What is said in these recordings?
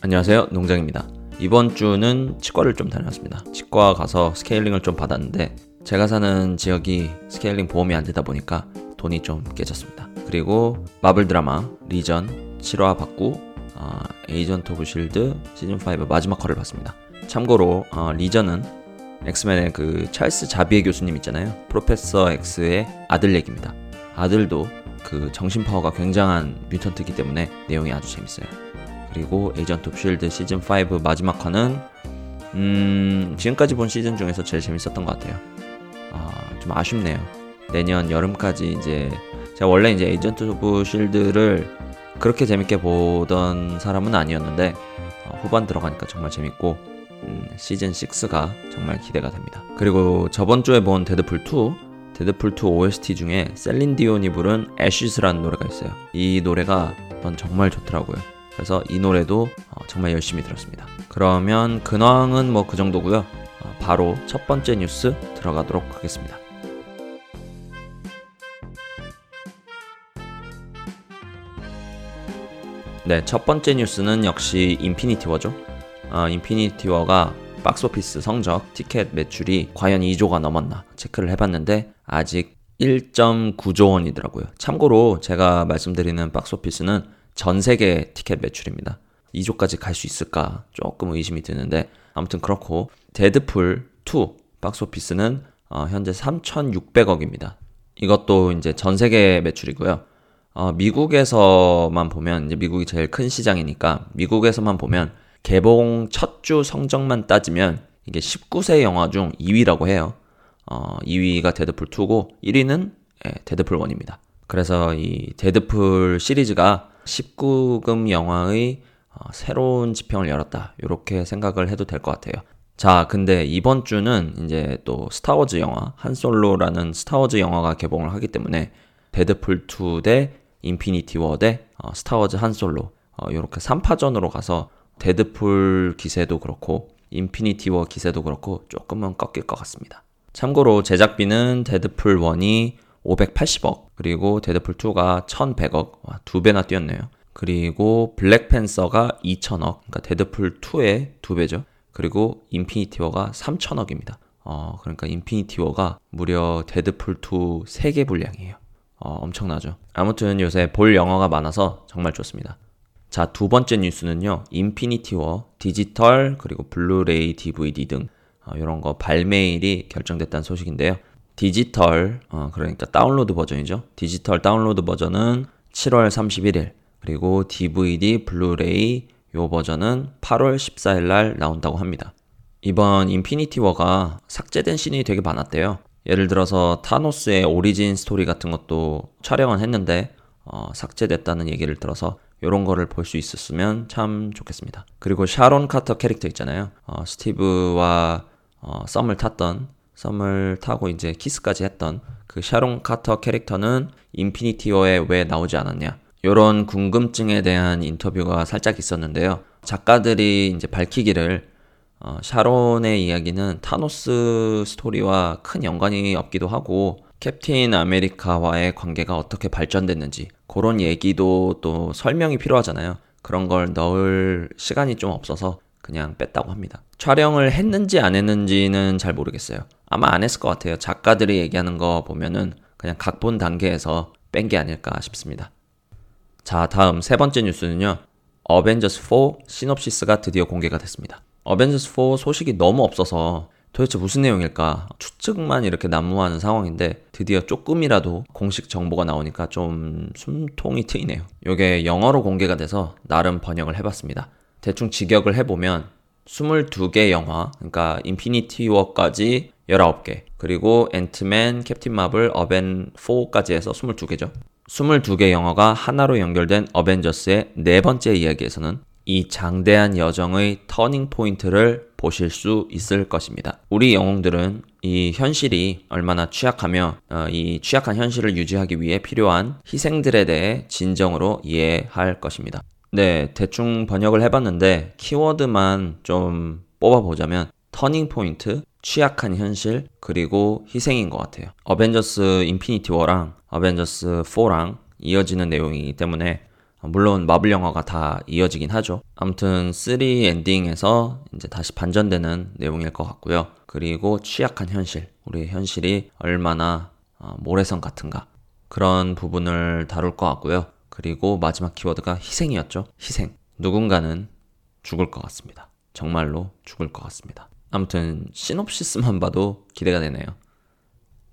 안녕하세요. 농장입니다. 이번 주는 치과를 좀 다녔습니다. 치과 가서 스케일링을 좀 받았는데 제가 사는 지역이 스케일링 보험이 안 되다 보니까 돈이 좀 깨졌습니다. 그리고 마블 드라마 리전 7화 봤고 어, Agent of Shield 시즌 5 마지막 화를 봤습니다. 참고로 어, 리전은 엑스맨의 그 찰스 자비에 교수님 있잖아요 Professor X의 아들 얘기입니다 아들도 그 정신 파워가 굉장한 mutant이기 때문에 내용이 아주 재밌어요 그리고 Agent of Shield 시즌 5 마지막 화는 음, 지금까지 본 시즌 중에서 제일 재밌었던 것 같아요. 아, 좀 아쉽네요. 내년 여름까지 이제 제가 원래 이제 Agent of Shield를 그렇게 재밌게 보던 사람은 아니었는데 어, 후반 들어가니까 정말 재밌고 음, 시즌 6가 정말 기대가 됩니다. 그리고 저번 주에 본 데드풀 2 데드풀 2 OST 중에 셀린 디온이 부른 Ashes라는 노래가 있어요. 이 노래가 전 정말 좋더라고요. 그래서 이 노래도 어, 정말 열심히 들었습니다. 그러면 근황은 뭐 그 정도고요. 어, 바로 첫 번째 뉴스 들어가도록 하겠습니다. 네, 첫 번째 뉴스는 역시 인피니티 워죠. 어, 인피니티 워가 박스오피스 성적, 티켓 매출이 과연 2조가 넘었나 체크를 해봤는데 아직 1.9조 원이더라고요. 참고로 제가 말씀드리는 박스오피스는 전 세계 티켓 매출입니다. 2조까지 갈 수 있을까 조금 의심이 드는데 아무튼 그렇고 데드풀 2 박스오피스는 어, 현재 3,600억입니다. 이것도 이제 전 세계 매출이고요. 어, 미국에서만 보면 이제 미국이 제일 큰 시장이니까 미국에서만 보면 개봉 첫 주 성적만 따지면 이게 19세 영화 중 2위라고 해요. 어, 2위가 데드풀 2고 1위는 예, 데드풀 1입니다. 그래서 이 데드풀 시리즈가 19금 영화의 어, 새로운 지평을 열었다. 이렇게 생각을 해도 될 것 같아요. 자, 근데 이번 주는 이제 또 스타워즈 영화, 한솔로라는 스타워즈 영화가 개봉을 하기 때문에 데드풀 2 대 인피니티 워 대 어, 스타워즈 한솔로 어, 이렇게 3파전으로 가서 데드풀 기세도 그렇고 인피니티 워 기세도 그렇고 조금은 꺾일 것 같습니다. 참고로 제작비는 데드풀 1이 580억, 그리고 데드풀 2가 1100억, 와, 두 배나 뛰었네요. 그리고 블랙팬서가 2천억, 그러니까 데드풀 2의 두 배죠. 그리고 인피니티 워가 3천억입니다. 어, 그러니까 인피니티 워가 무려 데드풀 2 3개 분량이에요. 어, 엄청나죠. 아무튼 요새 볼 영화가 많아서 정말 좋습니다. 자, 두 번째 뉴스는요. 인피니티 워 디지털 그리고 블루레이 DVD 등 어, 이런 거 발매일이 결정됐다는 소식인데요. 디지털 어, 그러니까 다운로드 버전이죠. 디지털 다운로드 버전은 7월 31일 그리고 DVD 블루레이 요 버전은 8월 14일 날 나온다고 합니다. 이번 인피니티 워가 삭제된 씬이 되게 많았대요. 예를 들어서 타노스의 origin story 같은 것도 촬영은 했는데 어, 삭제됐다는 얘기를 들어서 이런 거를 볼 수 있었으면 참 좋겠습니다. 그리고 샤론 카터 캐릭터 있잖아요. 어, 스티브와 어, 썸을 탔던 썸을 타고 이제 키스까지 했던 그 샤론 카터 캐릭터는 인피니티 워에 왜 나오지 않았냐. 요런 궁금증에 대한 인터뷰가 살짝 있었는데요. 작가들이 이제 밝히기를 어, 샤론의 이야기는 타노스 스토리와 큰 연관이 없기도 하고 캡틴 아메리카와의 관계가 어떻게 발전됐는지 그런 얘기도 또 설명이 필요하잖아요. 그런 걸 넣을 시간이 좀 없어서 그냥 뺐다고 합니다. 촬영을 했는지 안 했는지는 잘 모르겠어요. 아마 안 했을 것 같아요. 작가들이 얘기하는 거 보면은 그냥 각본 단계에서 뺀 게 아닐까 싶습니다. 자, 다음 세 번째 뉴스는요. 어벤져스 4 시놉시스가 드디어 공개가 됐습니다. 어벤져스 4 소식이 너무 없어서 도대체 무슨 내용일까 추측만 이렇게 난무하는 상황인데 드디어 조금이라도 공식 정보가 나오니까 좀 숨통이 트이네요. 이게 영어로 공개가 돼서 나름 번역을 해봤습니다. 대충 직역을 해보면 22개 영화, 그러니까 인피니티 워까지 19개, 그리고 앤트맨, 캡틴 마블, 어벤 4까지 해서 22개죠. 22개 영화가 하나로 연결된 어벤져스의 네 번째 이야기에서는 이 장대한 여정의 터닝 포인트를 보실 수 있을 것입니다. 우리 영웅들은 이 현실이 얼마나 취약하며 어, 이 취약한 현실을 유지하기 위해 필요한 희생들에 대해 진정으로 이해할 것입니다. 네, 대충 번역을 해봤는데 키워드만 좀 뽑아보자면 터닝 포인트, 취약한 현실, 그리고 희생인 것 같아요. 어벤져스 인피니티 워랑 어벤져스 4랑 이어지는 내용이기 때문에 물론 마블 영화가 다 이어지긴 하죠. 아무튼 3 엔딩에서 이제 다시 반전되는 내용일 것 같고요. 그리고 취약한 현실, 우리의 현실이 얼마나 어, 모래성 같은가 그런 부분을 다룰 것 같고요. 그리고 마지막 키워드가 희생이었죠. 희생. 누군가는 죽을 것 같습니다. 정말로 죽을 것 같습니다. 아무튼 시놉시스만 봐도 기대가 되네요.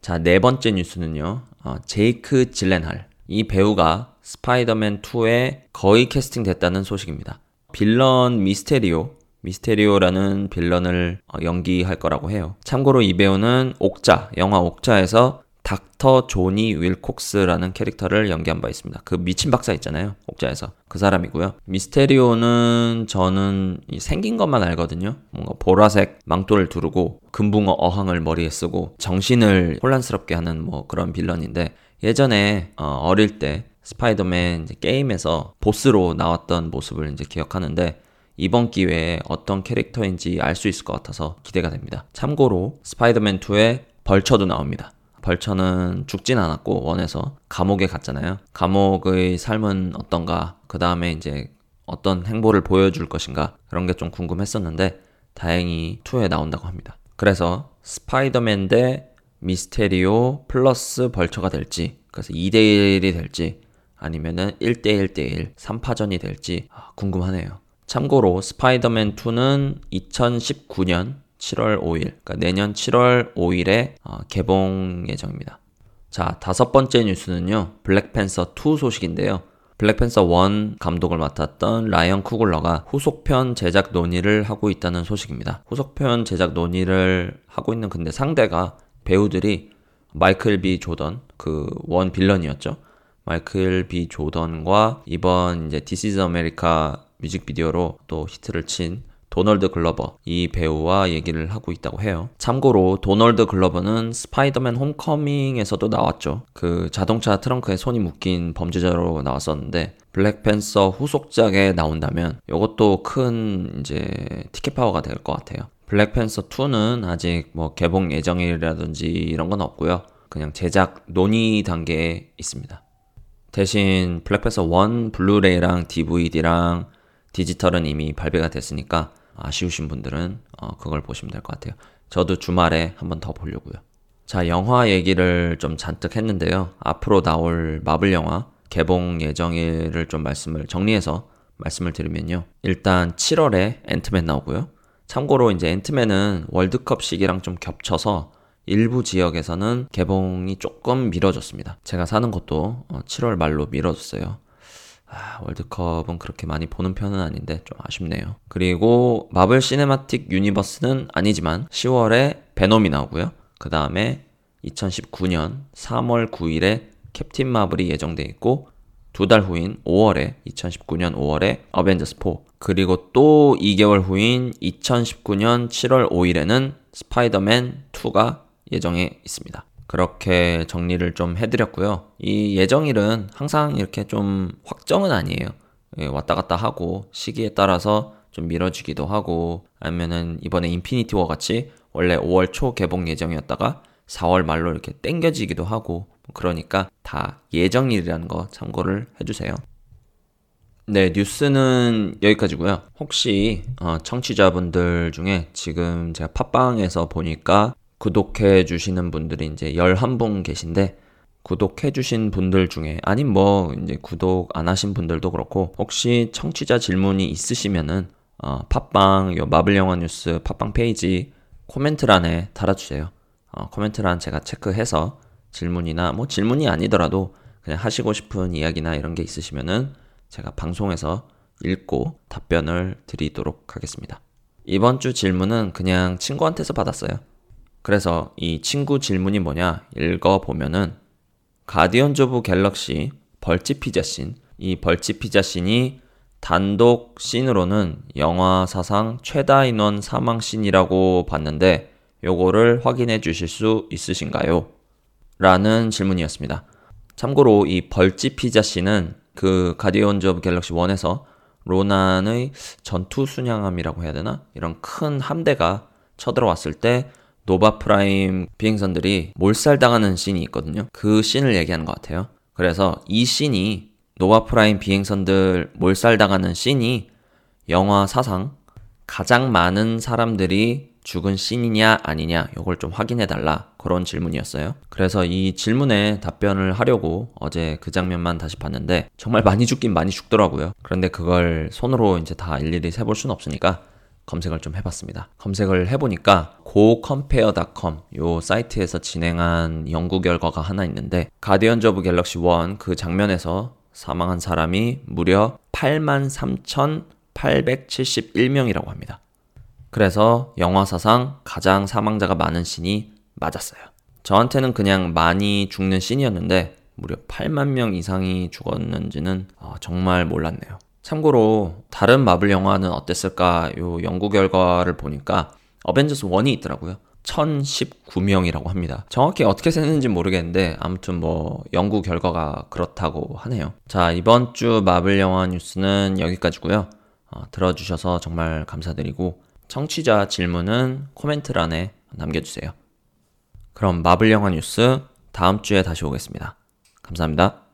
자, 네 번째 뉴스는요. 어, 제이크 질렌할. 이 배우가 스파이더맨 2에 거의 캐스팅 됐다는 소식입니다. 빌런 미스테리오, 미스테리오라는 빌런을 어, 연기할 거라고 해요. 참고로 이 배우는 옥자, 영화 옥자에서 닥터 조니 윌콕스라는 캐릭터를 연기한 바 있습니다. 그 미친 박사 있잖아요. 옥자에서. 그 사람이고요. 미스테리오는 저는 생긴 것만 알거든요. 뭔가 보라색 망토를 두르고 금붕어 어항을 머리에 쓰고 정신을 혼란스럽게 하는 뭐 그런 빌런인데 예전에 어, 릴때 스파이더맨 게임에서 보스로 나왔던 모습을 이제 기억하는데 이번 기회에 어떤 캐릭터인지 알 수 있을 것 같아서 기대가 됩니다. 참고로 스파이더맨 2에 벌처도 나옵니다. 벌처는 죽진 않았고 one에서 감옥에 갔잖아요. 감옥의 삶은 어떤가? 그 다음에 이제 어떤 행보를 보여줄 것인가? 그런 게 좀 궁금했었는데 다행히 2에 나온다고 합니다. 그래서 스파이더맨 대 미스테리오 플러스 벌처가 될지 그래서 2대1이 될지 아니면은 1대1대1 3파전이 될지 아, 궁금하네요. 참고로 스파이더맨 2는 2019년 7월 5일, 그러니까 내년 7월 5일에 어, 개봉 예정입니다. 자, 다섯 번째 뉴스는요. 블랙팬서 2 소식인데요. 블랙팬서 1 감독을 맡았던 라이언 쿠글러가 후속편 제작 논의를 하고 있다는 소식입니다. 후속편 제작 논의를 하고 있는 근데 상대가 배우들이 마이클 비 조던 그 one 빌런이었죠. 마이클 비 조던과 이번 이제 This Is America 뮤직비디오로 또 히트를 친 도널드 글러버 이 배우와 얘기를 하고 있다고 해요. 참고로 도널드 글러버는 스파이더맨 홈커밍에서도 나왔죠. 그 자동차 트렁크에 손이 묶인 범죄자로 나왔었는데 블랙팬서 후속작에 나온다면 이것도 큰 이제 티켓 파워가 될 것 같아요. 블랙팬서 2는 아직 뭐 개봉 예정이라든지 이런 건 없고요. 그냥 제작 논의 단계에 있습니다. 대신 블랙팬서 1 블루레이랑 DVD랑 디지털은 이미 발매가 됐으니까 아쉬우신 분들은 어, 그걸 보시면 될 것 같아요. 저도 주말에 한번 더 보려고요. 자, 영화 얘기를 좀 잔뜩 했는데요. 앞으로 나올 마블 영화 개봉 예정일을 좀 말씀을 정리해서 말씀을 드리면요. 일단 7월에 앤트맨 나오고요. 참고로 이제 앤트맨은 월드컵 시기랑 좀 겹쳐서 일부 지역에서는 개봉이 조금 미뤄졌습니다. 제가 사는 곳도 7월 어, 말로 미뤄졌어요. 아, 월드컵은 그렇게 많이 보는 편은 아닌데 좀 아쉽네요. 그리고 마블 시네마틱 유니버스는 아니지만 10월에 베놈이 나오고요. 그 다음에 2019년 3월 9일에 캡틴 마블이 예정돼 있고 두 달 후인 5월에 2019년 5월에 어벤져스 4 그리고 또 2개월 후인 2019년 7월 5일에는 스파이더맨 2가 예정해 있습니다. 그렇게 정리를 좀 해드렸고요. 이 예정일은 항상 이렇게 좀 확정은 아니에요. 예, 왔다 갔다 하고 시기에 따라서 좀 미뤄지기도 하고 아니면은 이번에 인피니티 워 같이 원래 5월 초 개봉 예정이었다가 4월 말로 이렇게 땡겨지기도 하고 그러니까 다 예정일이라는 거 참고를 해주세요. 네, 뉴스는 여기까지고요. 혹시 어, 청취자분들 중에 지금 제가 팟빵에서 보니까 구독해 주시는 분들이 이제 11분 계신데 구독해 주신 분들 중에 아님 뭐 이제 구독 안 하신 분들도 그렇고 혹시 청취자 질문이 있으시면은 어, 팟빵 요 마블 영화 뉴스 팟빵 페이지 코멘트란에 달아주세요. 어, 코멘트란 제가 체크해서 질문이나 뭐 질문이 아니더라도 그냥 하시고 싶은 이야기나 이런 게 있으시면은 제가 방송에서 읽고 답변을 드리도록 하겠습니다. 이번 주 질문은 그냥 친구한테서 받았어요. 그래서 이 친구 질문이 뭐냐 읽어보면은 가디언즈 오브 갤럭시 벌집 피자 씬, 이 벌집 피자 씬이 단독 씬으로는 영화 사상 최다 인원 사망 씬이라고 봤는데 요거를 확인해 주실 수 있으신가요? 라는 질문이었습니다. 참고로 이 벌집 피자 씬은 그 가디언즈 오브 갤럭시 1에서 로난의 전투 순양함이라고 해야 되나? 이런 큰 함대가 쳐들어왔을 때 노바 프라임 비행선들이 몰살당하는 씬이 있거든요. 그 씬을 얘기하는 것 같아요. 그래서 이 씬이 노바 프라임 비행선들 몰살당하는 씬이 영화 사상 가장 많은 사람들이 죽은 씬이냐 아니냐 이걸 좀 확인해 달라 그런 질문이었어요. 그래서 이 질문에 답변을 하려고 어제 그 장면만 다시 봤는데 정말 많이 죽긴 많이 죽더라고요. 그런데 그걸 손으로 이제 다 일일이 세볼 수는 없으니까 검색을 좀 해봤습니다. 검색을 해보니까 gocompare.com 요 사이트에서 진행한 연구 결과가 하나 있는데 가디언즈 오브 갤럭시 1 그 장면에서 사망한 사람이 무려 83,871명이라고 합니다. 그래서 영화 사상 가장 사망자가 많은 씬이 맞았어요. 저한테는 그냥 많이 죽는 씬이었는데 무려 8만 명 이상이 죽었는지는 어, 정말 몰랐네요. 참고로 다른 마블 영화는 어땠을까 요 연구 결과를 보니까 어벤져스 1이 있더라고요. 1019명이라고 합니다. 정확히 어떻게 셌는지 모르겠는데 아무튼 뭐 연구 결과가 그렇다고 하네요. 자 이번 주 마블 영화 뉴스는 여기까지고요. 어, 들어주셔서 정말 감사드리고 청취자 질문은 코멘트란에 남겨주세요. 그럼 마블 영화 뉴스 다음 주에 다시 오겠습니다. 감사합니다.